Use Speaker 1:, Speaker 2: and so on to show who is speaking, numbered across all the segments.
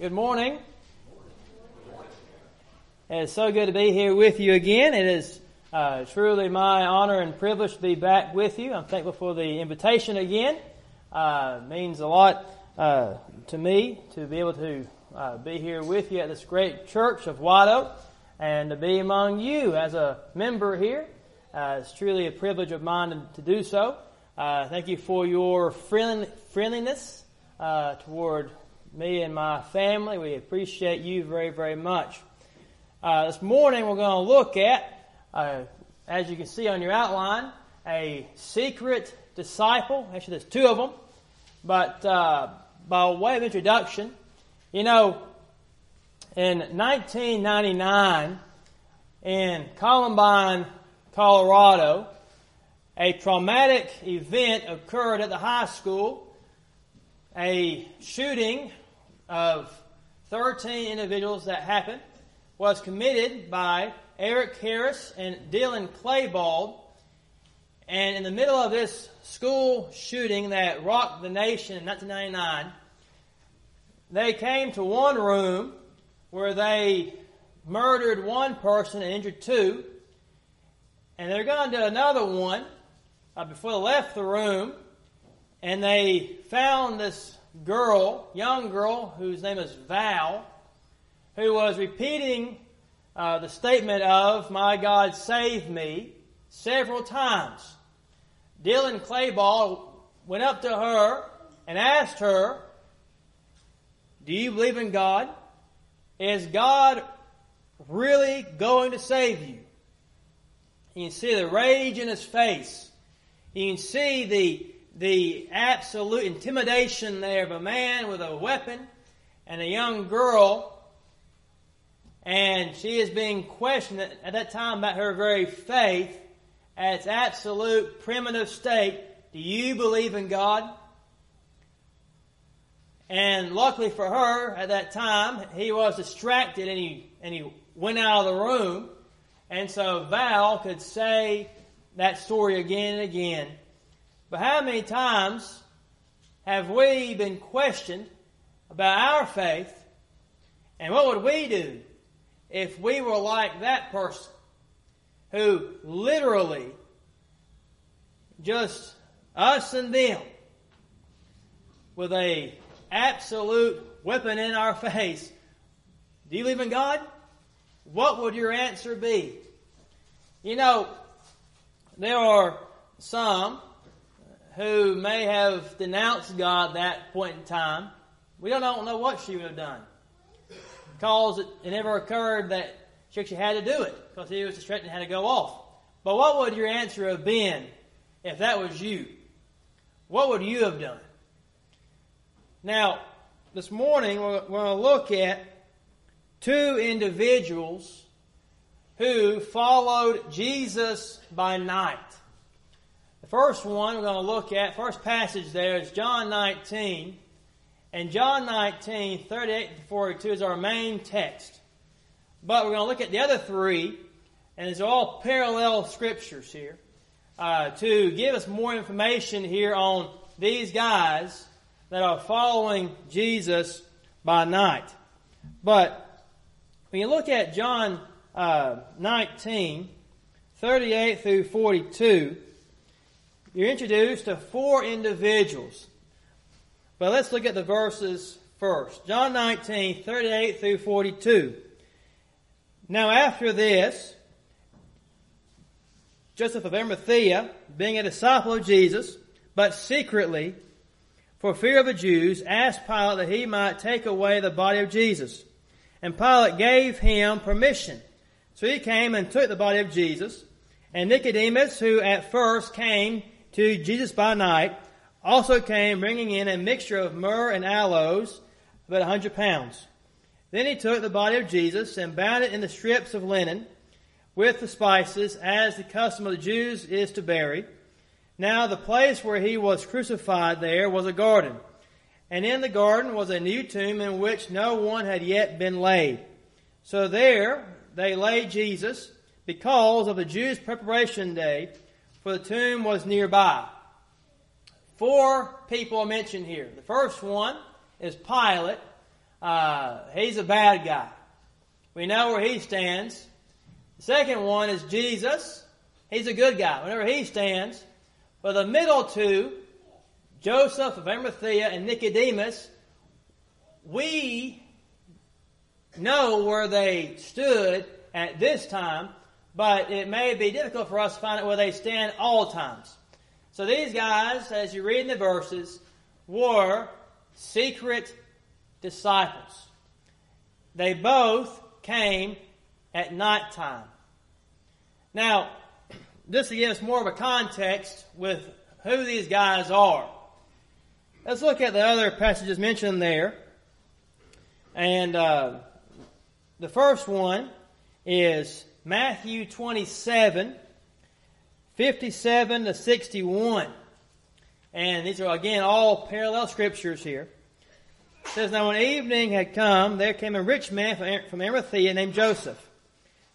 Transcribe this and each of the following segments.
Speaker 1: Good morning. It is so good to be here with you again. It is uh, truly my honor and privilege to be back with you. I'm thankful for the invitation again. Uh, means a lot uh, to me to be able to uh, be here with you at this great church of White Oak and to be among you as a member here. Uh, it's truly a privilege of mine to, do so. Uh, thank you for your friendliness toward me and my family. We appreciate you very, very much. Uh, this morning we're going to look at, uh, as you can see on your outline, a secret disciple. Actually, there's two of them. But uh, by way of introduction, you know, in 1999, in Columbine, Colorado, a traumatic event occurred at the high school. A shooting of 13 individuals that happened was committed by Eric Harris and Dylan Klebold. And in the middle of this school shooting that rocked the nation in 1999, they came to one room where they murdered one person and injured two. And they're going to another one uh, before they left the room. And they found this girl, young girl, whose name is Val, who was repeating uh, the statement of, My God, save me, several times. Dylan Klebold went up to her and asked her, Do you believe in God? Is God really going to save you? You can see the rage in his face. You can see the the absolute intimidation there of a man with a weapon and a young girl. And she is being questioned at that time about her very faith at its absolute primitive state. Do you believe in God? And luckily for her, at that time, he was distracted and he, and he went out of the room. And so Val could say that story again and again. But how many times have we been questioned about our faith? And what would we do if we were like that person who literally just us and them with a absolute weapon in our face? Do you believe in God? What would your answer be? You know, there are some who may have denounced God at that point in time, we don't know what she would have done. Because it, it never occurred that she actually had to do it, because he was distracted and had to go off. But what would your answer have been if that was you? What would you have done? Now, this morning we're going to look at two individuals who followed Jesus by night first one we're going to look at, first passage there is John 19. And John 19, 38 to 42 is our main text. But we're going to look at the other three, and it's all parallel scriptures here, uh, to give us more information here on these guys that are following Jesus by night. But when you look at John uh, 19, 38 through 42, you're introduced to four individuals. But let's look at the verses first. John 19, 38 through 42. Now after this, Joseph of Arimathea, being a disciple of Jesus, but secretly, for fear of the Jews, asked Pilate that he might take away the body of Jesus. And Pilate gave him permission. So he came and took the body of Jesus. And Nicodemus, who at first came to Jesus by night, also came bringing in a mixture of myrrh and aloes, about a hundred pounds. Then he took the body of Jesus and bound it in the strips of linen with the spices, as the custom of the Jews is to bury. Now the place where he was crucified there was a garden, and in the garden was a new tomb in which no one had yet been laid. So there they laid Jesus because of the Jews' preparation day for the tomb was nearby. Four people are mentioned here. The first one is Pilate, uh, he's a bad guy. We know where he stands. The second one is Jesus. He's a good guy. Whenever he stands. But the middle two, Joseph of Arimathea and Nicodemus, we know where they stood at this time, but it may be difficult for us to find out where they stand all times. So these guys, as you read in the verses, were secret disciples. They both came at night time. Now, just to give us more of a context with who these guys are, let's look at the other passages mentioned there. And uh, the first one is Matthew 27, 57 to 61. And these are again all parallel scriptures here. It says, Now when evening had come, there came a rich man from Arimathea named Joseph,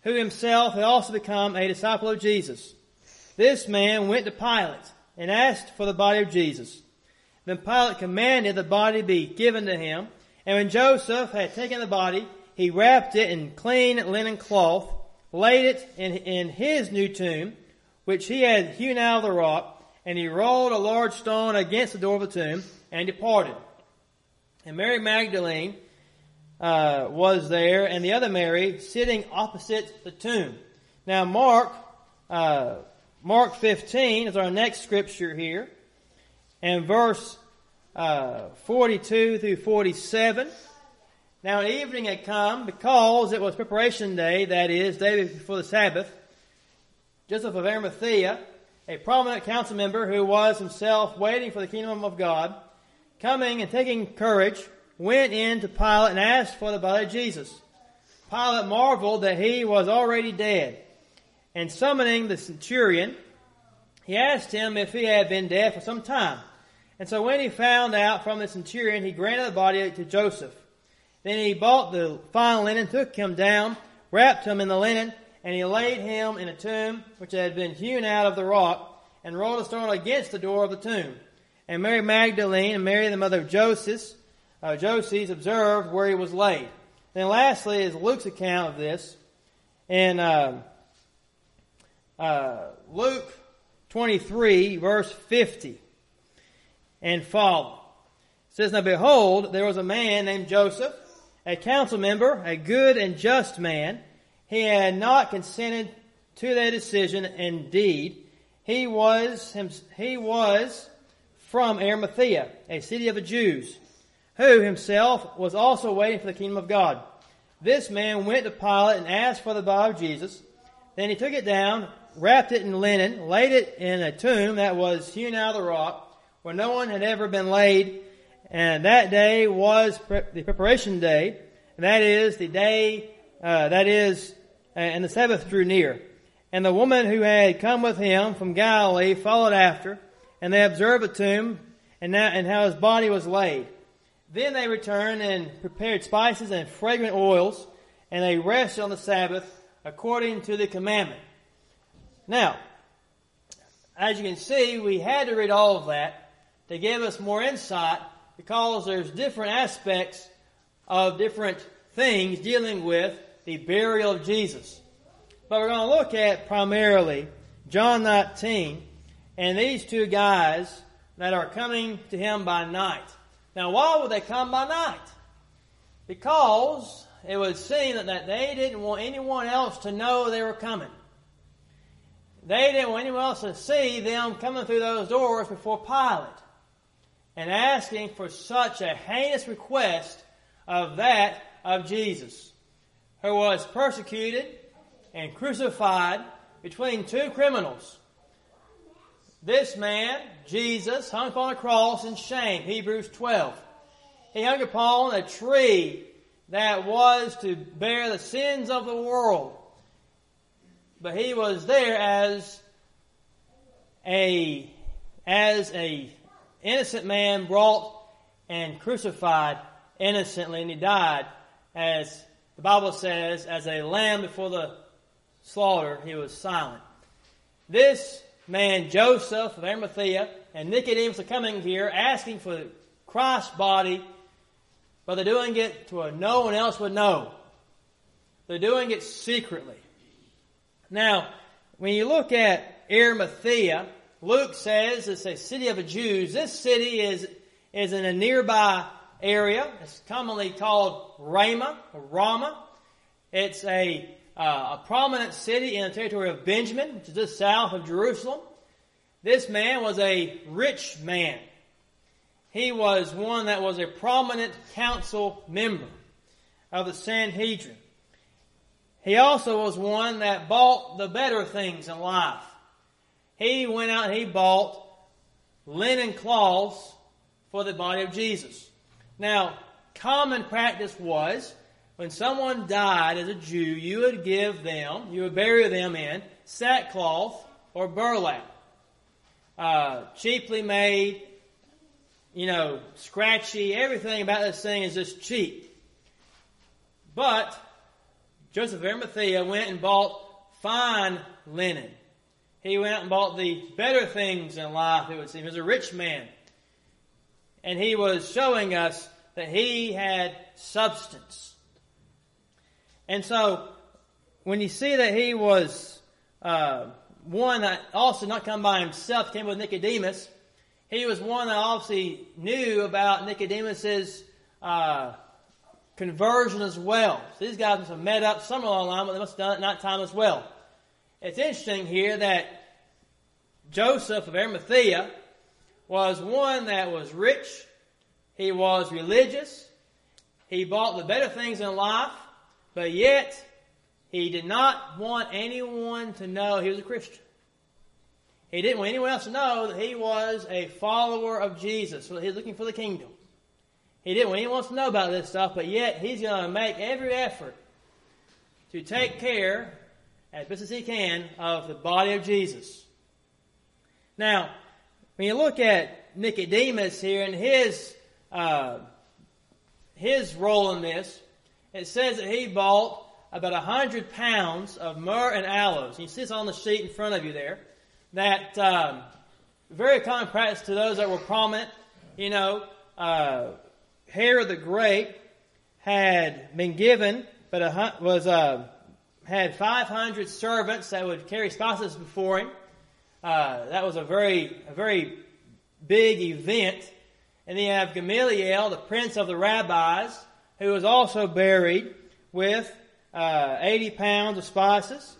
Speaker 1: who himself had also become a disciple of Jesus. This man went to Pilate and asked for the body of Jesus. Then Pilate commanded the body be given to him. And when Joseph had taken the body, he wrapped it in clean linen cloth, laid it in, in his new tomb, which he had hewn out of the rock, and he rolled a large stone against the door of the tomb, and departed. And Mary Magdalene uh, was there, and the other Mary sitting opposite the tomb. Now, Mark, uh, Mark 15 is our next scripture here, and verse uh, 42 through 47. Now an evening had come because it was preparation day, that is, day before the Sabbath. Joseph of Arimathea, a prominent council member who was himself waiting for the kingdom of God, coming and taking courage, went in to Pilate and asked for the body of Jesus. Pilate marveled that he was already dead. And summoning the centurion, he asked him if he had been dead for some time. And so when he found out from the centurion, he granted the body to Joseph. Then he bought the fine linen, took him down, wrapped him in the linen, and he laid him in a tomb which had been hewn out of the rock, and rolled a stone against the door of the tomb. And Mary Magdalene and Mary the mother of Joseph, uh, Joses observed where he was laid. Then lastly is Luke's account of this. In uh, uh, Luke 23, verse 50 and follow. It says, Now behold, there was a man named Joseph, a council member, a good and just man. He had not consented to their decision. Indeed, he was, he was from Arimathea, a city of the Jews, who himself was also waiting for the kingdom of God. This man went to Pilate and asked for the body of Jesus. Then he took it down, wrapped it in linen, laid it in a tomb that was hewn out of the rock, where no one had ever been laid, and that day was pre- the preparation day, and that is the day, uh, that is, uh, and the Sabbath drew near. And the woman who had come with him from Galilee followed after, and they observed the tomb and, now, and how his body was laid. Then they returned and prepared spices and fragrant oils, and they rested on the Sabbath according to the commandment. Now, as you can see, we had to read all of that to give us more insight because there's different aspects of different things dealing with the burial of Jesus. But we're going to look at primarily John 19 and these two guys that are coming to him by night. Now, why would they come by night? Because it would seem that they didn't want anyone else to know they were coming. They didn't want anyone else to see them coming through those doors before Pilate and asking for such a heinous request of that of Jesus, who was persecuted and crucified between two criminals. This man, Jesus, hung upon a cross in shame, Hebrews 12. He hung upon a tree that was to bear the sins of the world. But he was there as a, as a innocent man brought and crucified innocently, and he died as the Bible says, as a lamb before the slaughter, he was silent. This man, Joseph of Arimathea, and Nicodemus are coming here asking for Christ's body but they're doing it to where no one else would know. They're doing it secretly. Now, when you look at Arimathea, Luke says it's a city of the Jews. This city is, is in a nearby area. It's commonly called Ramah or. It's a, uh, a prominent city in the territory of Benjamin, which is just south of Jerusalem. This man was a rich man. He was one that was a prominent council member of the Sanhedrin. He also was one that bought the better things in life. He went out and he bought linen cloths for the body of Jesus. Now, common practice was when someone died as a Jew, you would give them, you would bury them in sackcloth or burlap uh, cheaply made, you know, scratchy. Everything about this thing is just cheap. But Joseph of Arimathea went and bought fine linen. He went out and bought the better things in life, it would seem. He was a rich man. And he was showing us that he had substance. And so, when you see that he was uh, one that also not come by himself, came with Nicodemus. He was one that obviously knew about Nicodemus's uh, conversion as well. So these guys must have met up somewhere along the line, but they must have done it night time as well. It's interesting here that Joseph of Arimathea was one that was rich. He was religious. He bought the better things in life, but yet he did not want anyone to know he was a Christian. He didn't want anyone else to know that he was a follower of Jesus. So looking for the kingdom. He didn't want anyone else to know about this stuff, but yet he's going to make every effort to take care, as best as he can, of the body of Jesus. Now, when you look at Nicodemus here and his uh, his role in this, it says that he bought about a hundred pounds of myrrh and aloes. You see this on the sheet in front of you there. That um, very common practice to those that were prominent. You know, uh, Herod the Great had been given, but a, was uh, had 500 servants that would carry spices before him. Uh, that was a very a very big event. And then you have Gamaliel, the prince of the rabbis, who was also buried with uh, 80 pounds of spices.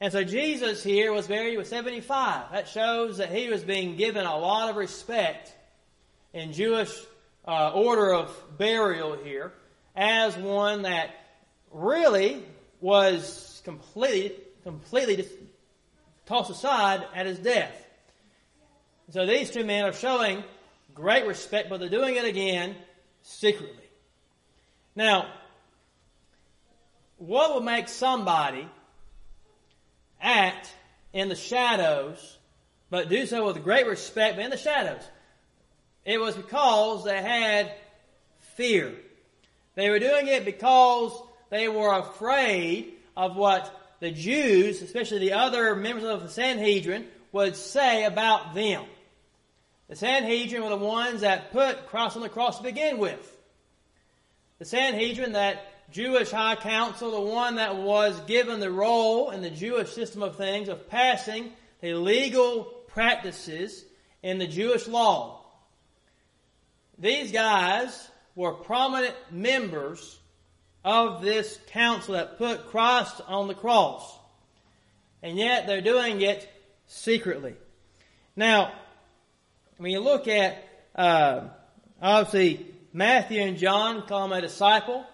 Speaker 1: And so Jesus here was buried with 75. That shows that he was being given a lot of respect in Jewish uh, order of burial here as one that really was completely, completely tossed aside at his death. So these two men are showing great respect, but they're doing it again secretly. Now, what would make somebody act in the shadows, but do so with great respect, but in the shadows? It was because they had fear. They were doing it because they were afraid of what the Jews, especially the other members of the Sanhedrin, would say about them. The Sanhedrin were the ones that put Christ on the cross to begin with. The Sanhedrin that Jewish high council, the one that was given the role in the Jewish system of things of passing the legal practices in the Jewish law. These guys were prominent members of this council that put Christ on the cross. And yet they're doing it secretly. Now, when you look at, uh, obviously, Matthew and John call him a disciple.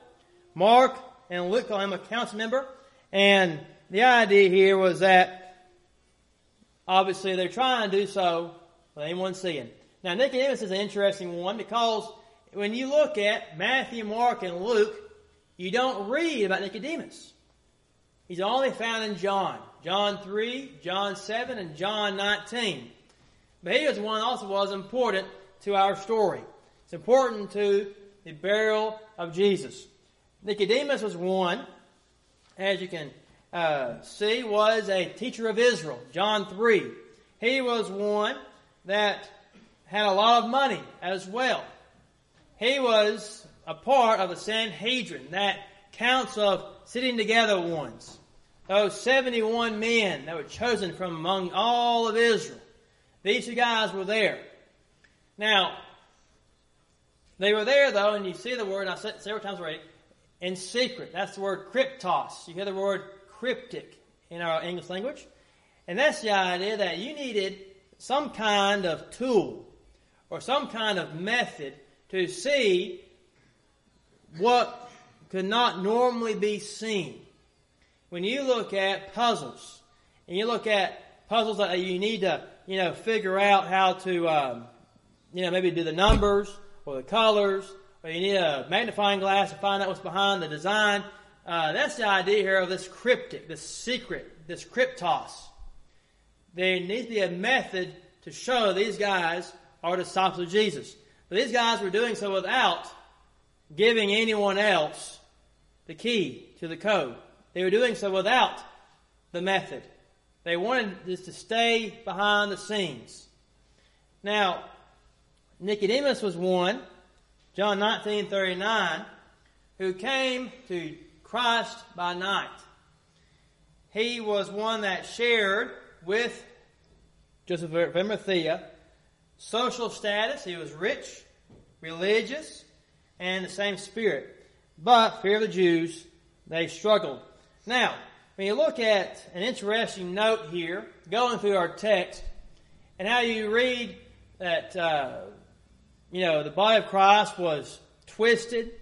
Speaker 1: Mark and Luke call him a council member. And the idea here was that obviously they're trying to do so without anyone seeing. Now Nicodemus is an interesting one because when you look at Matthew, Mark, and Luke, you don't read about Nicodemus. He's only found in John. John 3, John 7, and John 19. But he was one also was important to our story. It's important to the burial of Jesus. Nicodemus was one, as you can uh, see, was a teacher of Israel. John 3. He was one that had a lot of money as well. He was a part of the Sanhedrin, that counts of sitting together ones. Those 71 men that were chosen from among all of Israel. These two guys were there. Now, they were there though, and you see the word, I said several times already, in secret. That's the word kryptos. You hear the word cryptic in our English language. And that's the idea that you needed some kind of tool or some kind of method to see what could not normally be seen. When you look at puzzles, and you look at puzzles that you need to, you know, figure out how to, um, you know, maybe do the numbers or the colors, or you need a magnifying glass to find out what's behind the design. Uh, that's the idea here of this cryptic, this secret, this cryptos. There needs to be a method to show these guys are disciples of Jesus. But these guys were doing so without giving anyone else the key to the code. They were doing so without the method. They wanted this to stay behind the scenes. Now, Nicodemus was one, John 19:39, who came to Christ by night. He was one that shared with Joseph of Arimathea social status. He was rich, religious, and the same spirit. But fear of the Jews, they struggled. Now, when you look at an interesting note here, going through our text, and how you read that, uh, you know, the body of Christ was twisted,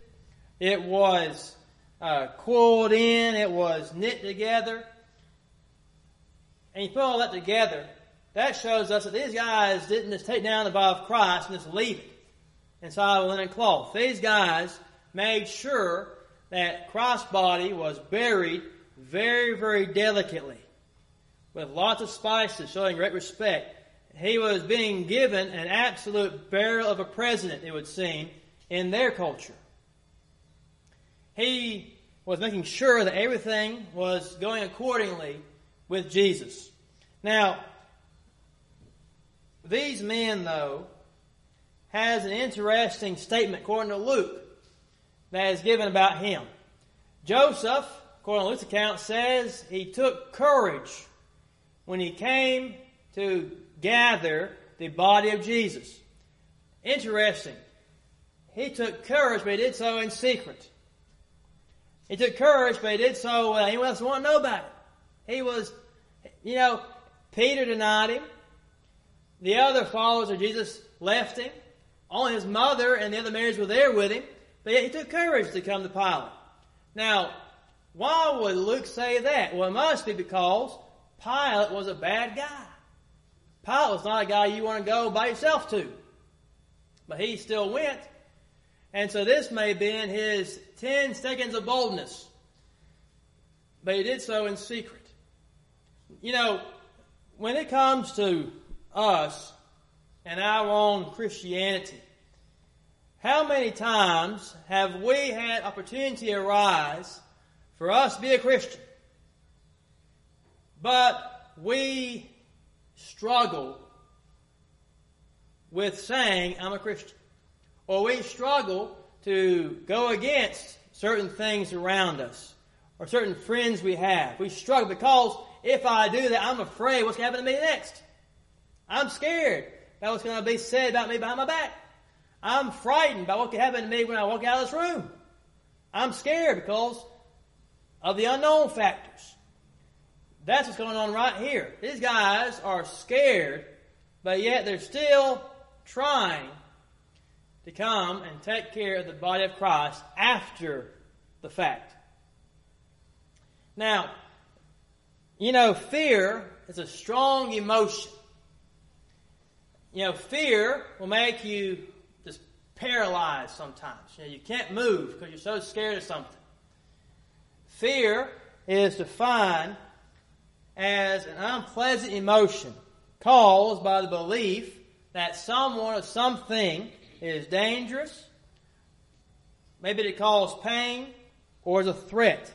Speaker 1: it was uh, coiled in, it was knit together, and you put all that together, that shows us that these guys didn't just take down the body of Christ and just leave it inside of linen cloth. These guys made sure that Christ's body was buried very, very delicately with lots of spices showing great respect. He was being given an absolute burial of a president, it would seem, in their culture. He was making sure that everything was going accordingly with Jesus. Now, these men, though, has an interesting statement according to Luke that is given about him. Joseph, according to Luke's account, says he took courage when he came to gather the body of Jesus. Interesting. He took courage, but he did so in secret. He took courage, but he did so without anyone else wanting to know about it. He was, you know, Peter denied him. The other followers of Jesus left him. Only his mother and the other Marys were there with him. But yet he took courage to come to Pilate. Now, why would Luke say that? Well, it must be because Pilate was a bad guy. Pilate was not a guy you want to go by yourself to. But he still went. And so this may have been his 10 seconds of boldness. But he did so in secret. You know, when it comes to us and our own Christianity, how many times have we had opportunity arise for us to be a Christian? But we struggle with saying, I'm a Christian. Or we struggle to go against certain things around us or certain friends we have. We struggle because if I do that, I'm afraid what's going to happen to me next. I'm scared about what's going to be said about me behind my back. I'm frightened by what could happen to me when I walk out of this room. I'm scared because of the unknown factors. That's what's going on right here. These guys are scared, but yet they're still trying to come and take care of the body of Christ after the fact. Now, you know, fear is a strong emotion. You know, fear will make you just paralyzed sometimes. You know, you can't move because you're so scared of something. Fear is defined as an unpleasant emotion caused by the belief that someone or something is dangerous, maybe it causes pain, or is a threat.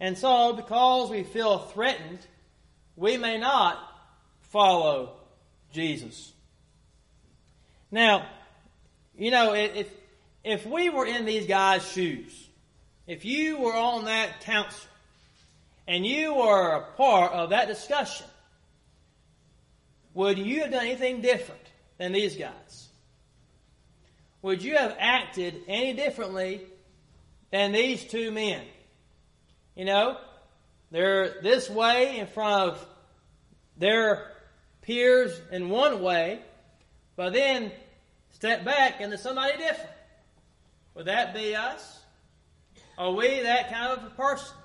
Speaker 1: And so, because we feel threatened, we may not follow Jesus. Now, you know, if if we were in these guys' shoes, if you were on that council, and you were a part of that discussion, would you have done anything different than these guys? Would you have acted any differently than these two men? You know, they're this way in front of their peers in one way, but then step back there's somebody different. Would that be us? Are we that kind of a person?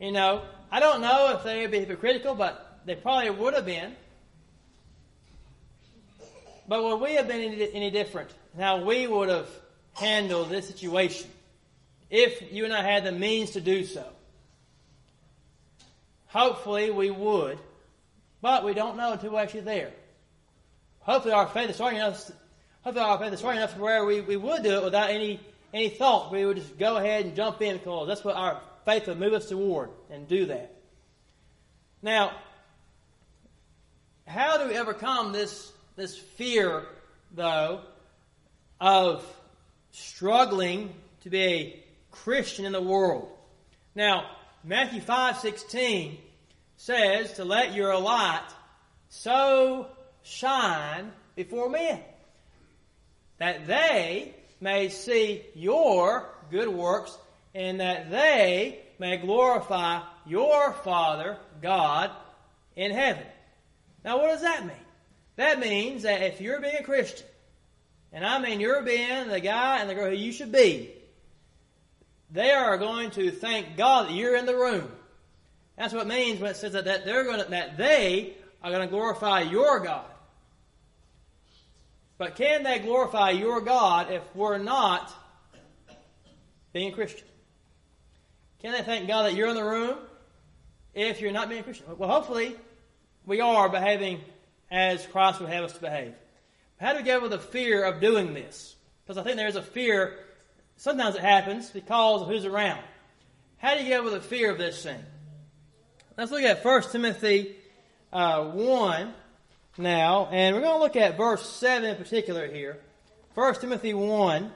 Speaker 1: You know, I don't know if they would be hypocritical, but they probably would have been. But would we have been any, any different? How we would have handled this situation if you and I had the means to do so? Hopefully we would, but we don't know until we're actually there. Hopefully our faith is strong enough. Hopefully our faith is strong enough where we, we would do it without any any thought. We would just go ahead and jump in because that's what our faith would move us toward and do that. Now, how do we overcome this this fear, though, of struggling to be a Christian in the world? Now, Matthew 5:16 says to let your light so shine before men that they may see your good works and that they may glorify your Father God in heaven. Now what does that mean? That means that if you're being a Christian, and I mean you're being the guy and the girl who you should be, they are going to thank God that you're in the room. That's what it means when it says that, that they're going to, that they are going to glorify your God. But can they glorify your God if we're not being Christian? Can they thank God that you're in the room if you're not being Christian? Well, hopefully we are behaving as Christ would have us to behave. How do we get over the fear of doing this? Because I think there is a fear Sometimes it happens because of who's around. How do you get over the fear of this thing? Let's look at 1 Timothy uh, 1 now, and we're going to look at verse 7 in particular here. 1 Timothy 1,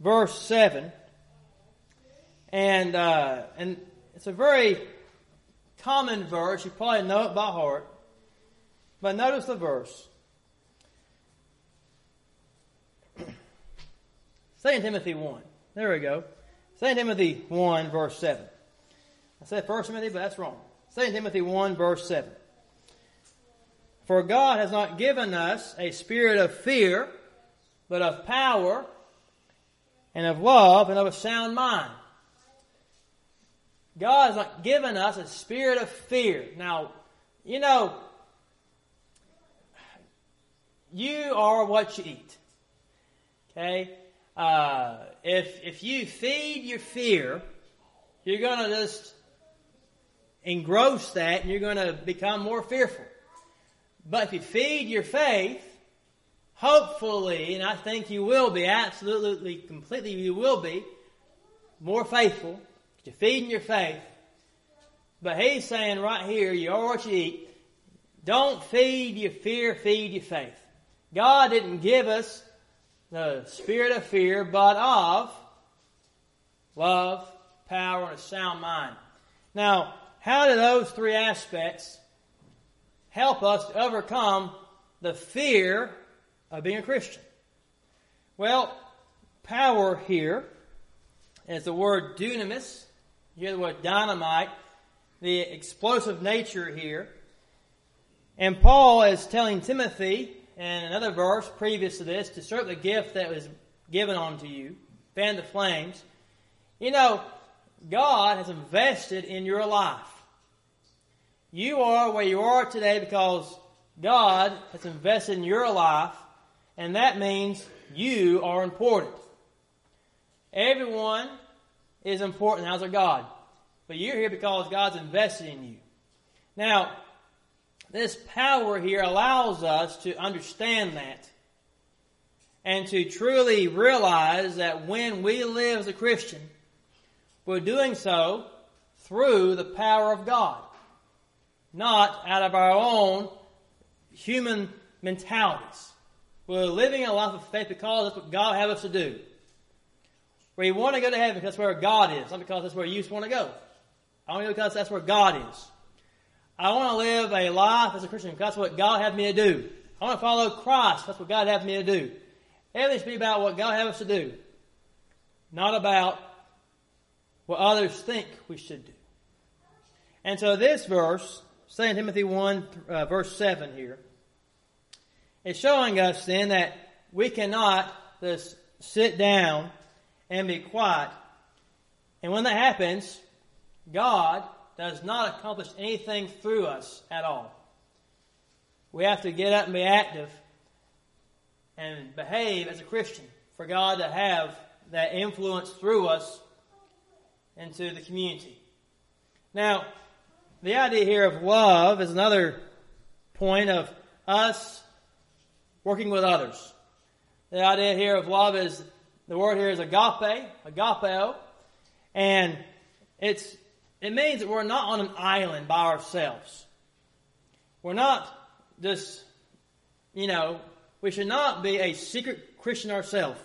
Speaker 1: verse 7. And, uh, and it's a very common verse. You probably know it by heart. But notice the verse. 2 Timothy 1. There we go. 2 Timothy 1 verse 7. I said 1 Timothy, but that's wrong. 2 Timothy 1 verse 7. For God has not given us a spirit of fear, but of power and of love and of a sound mind. God has not given us a spirit of fear. Now, you know, you are what you eat. Okay? Uh, if if you feed your fear, you're going to just engross that, and you're going to become more fearful. But if you feed your faith, hopefully, and I think you will be, absolutely, completely, you will be more faithful. You're feeding your faith. But he's saying right here, you are what you eat. Don't feed your fear, feed your faith. God didn't give us the spirit of fear, but of love, power, and a sound mind. Now, how do those three aspects help us to overcome the fear of being a Christian? Well, power here is the word dunamis. You hear the word dynamite, the explosive nature here. And Paul is telling Timothy and another verse previous to this, to serve the gift that was given unto you, fan the flames. You know, God has invested in your life. You are where you are today because God has invested in your life, and that means you are important. Everyone is important as a God, but you're here because God's invested in you. Now, this power here allows us to understand that and to truly realize that when we live as a Christian, we're doing so through the power of God, not out of our own human mentalities. We're living a life of faith because that's what God has us to do. We want to go to heaven because that's where God is, not because that's where you want to go. I want to go because that's where God is. I want to live a life as a Christian because that's what God had me to do. I want to follow Christ. That's what God had me to do. Everything should be about what God has us to do, not about what others think we should do. And so this verse, 2 Timothy 1, uh, verse 7 here, is showing us then that we cannot just sit down and be quiet. And when that happens, God does not accomplish anything through us at all. We have to get up and be active and behave as a Christian for God to have that influence through us into the community. Now, the idea here of love is another point of us working with others. The idea here of love is the word here is agape, agapeo, and it's it means that we're not on an island by ourselves. We're not just, you know, we should not be a secret Christian ourselves.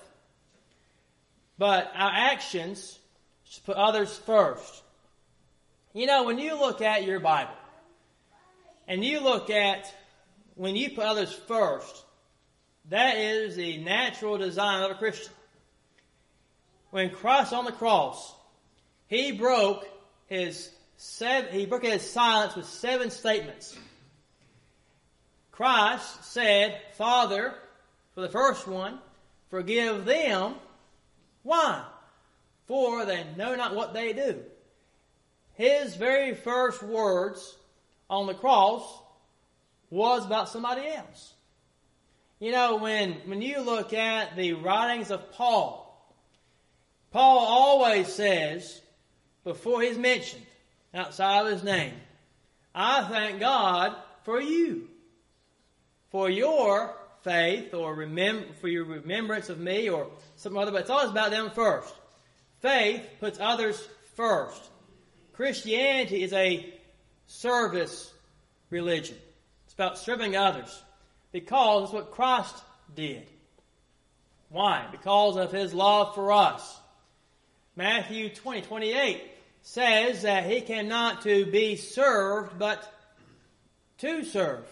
Speaker 1: But our actions should put others first. You know, when you look at your Bible, and you look at when you put others first, that is the natural design of a Christian. When Christ on the cross, he broke his seven, he broke his silence with seven statements. Christ said, Father, for the first one, forgive them. Why? For they know not what they do. His very first words on the cross was about somebody else. You know, when, when you look at the writings of Paul, Paul always says, before he's mentioned, outside of his name, I thank God for you, for your faith or remem- for your remembrance of me or something other, but it's always about them first. Faith puts others first. Christianity is a service religion. It's about serving others because it's what Christ did. Why? Because of his love for us. Matthew 20, 28 says that he came not to be served, but to serve.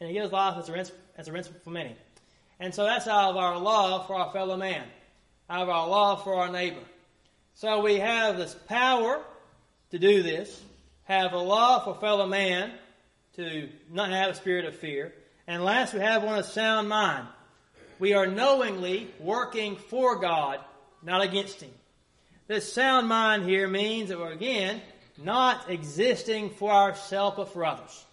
Speaker 1: And he gives life as a ransom, as a ransom for many. And so that's out of our love for our fellow man, out of our love for our neighbor. So we have this power to do this, have a love for fellow man, to not have a spirit of fear. And last, we have one of sound mind. We are knowingly working for God, not against Him. This sound mind here means that we're again not existing for ourselves but for others.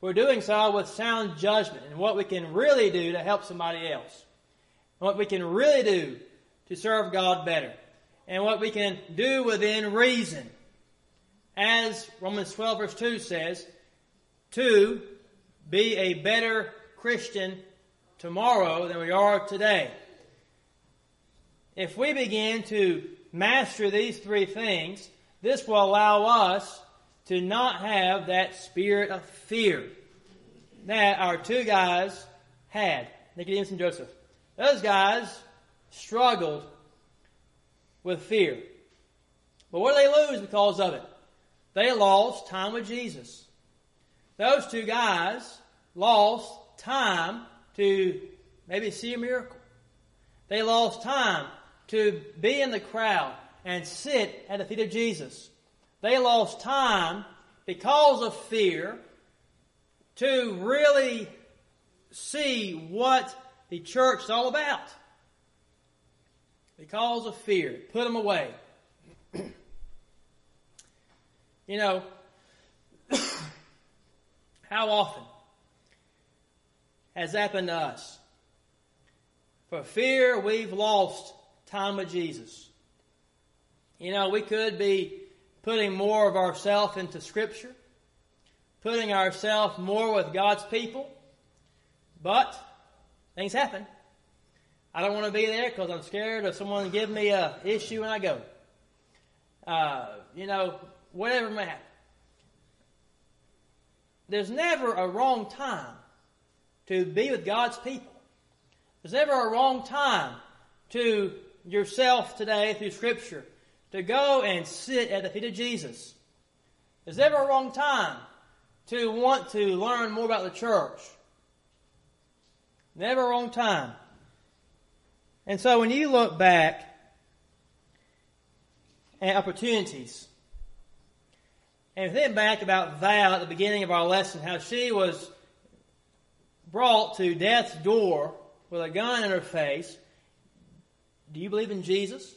Speaker 1: We're doing so with sound judgment and what we can really do to help somebody else. What we can really do to serve God better. And what we can do within reason. As Romans 12 verse 2 says, to be a better Christian tomorrow than we are today. If we begin to master these three things, this will allow us to not have that spirit of fear that our two guys had, Nicodemus and Joseph. Those guys struggled with fear. But what did they lose because of it? They lost time with Jesus. Those two guys lost time to maybe see a miracle. They lost time to be in the crowd and sit at the feet of Jesus. They lost time because of fear to really see what the church is all about. Because of fear. Put them away. you know, how often has happened to us? For fear, we've lost time with Jesus. You know, we could be putting more of ourselves into Scripture, putting ourselves more with God's people, but things happen. I don't want to be there because I'm scared of someone giving me a issue and I go. Uh, you know, whatever may happen. There's never a wrong time to be with God's people. There's never a wrong time to yourself today through Scripture to go and sit at the feet of Jesus. There's never a wrong time to want to learn more about the church? Never a wrong time. And so when you look back at opportunities, and think back about Val at the beginning of our lesson, how she was brought to death's door with a gun in her face. Do you believe in Jesus?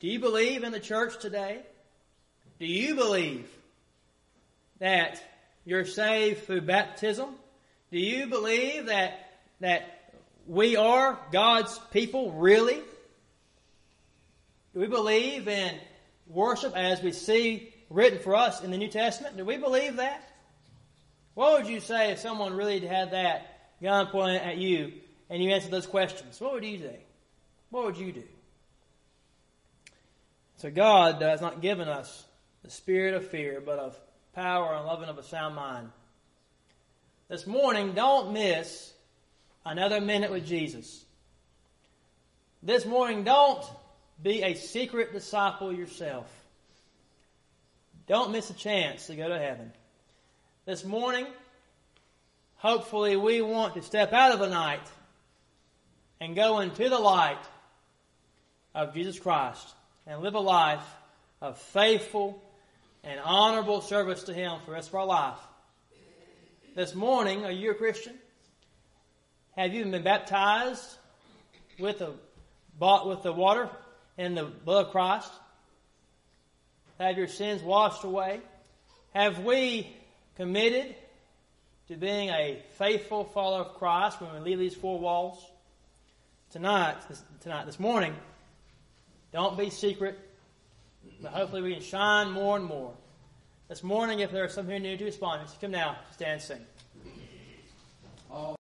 Speaker 1: Do you believe in the church today? Do you believe that you're saved through baptism? Do you believe that, that we are God's people really? Do we believe in worship as we see written for us in the New Testament? Do we believe that? What would you say if someone really had that gun pointed at you and you answered those questions? What would you say? What would you do? So God has not given us the spirit of fear, but of power and loving of a sound mind. This morning, don't miss another minute with Jesus. This morning, don't be a secret disciple yourself. Don't miss a chance to go to heaven. This morning, hopefully, we want to step out of the night and go into the light of Jesus Christ and live a life of faithful and honorable service to Him for the rest of our life. This morning, are you a Christian? Have you been baptized with the, bought with the water and the blood of Christ? Have your sins washed away? Have we committed to being a faithful follower of Christ when we leave these four walls? Tonight, this, tonight, this morning, don't be secret, but hopefully we can shine more and more. This morning, if there are some here new to respond, come now, stand and sing.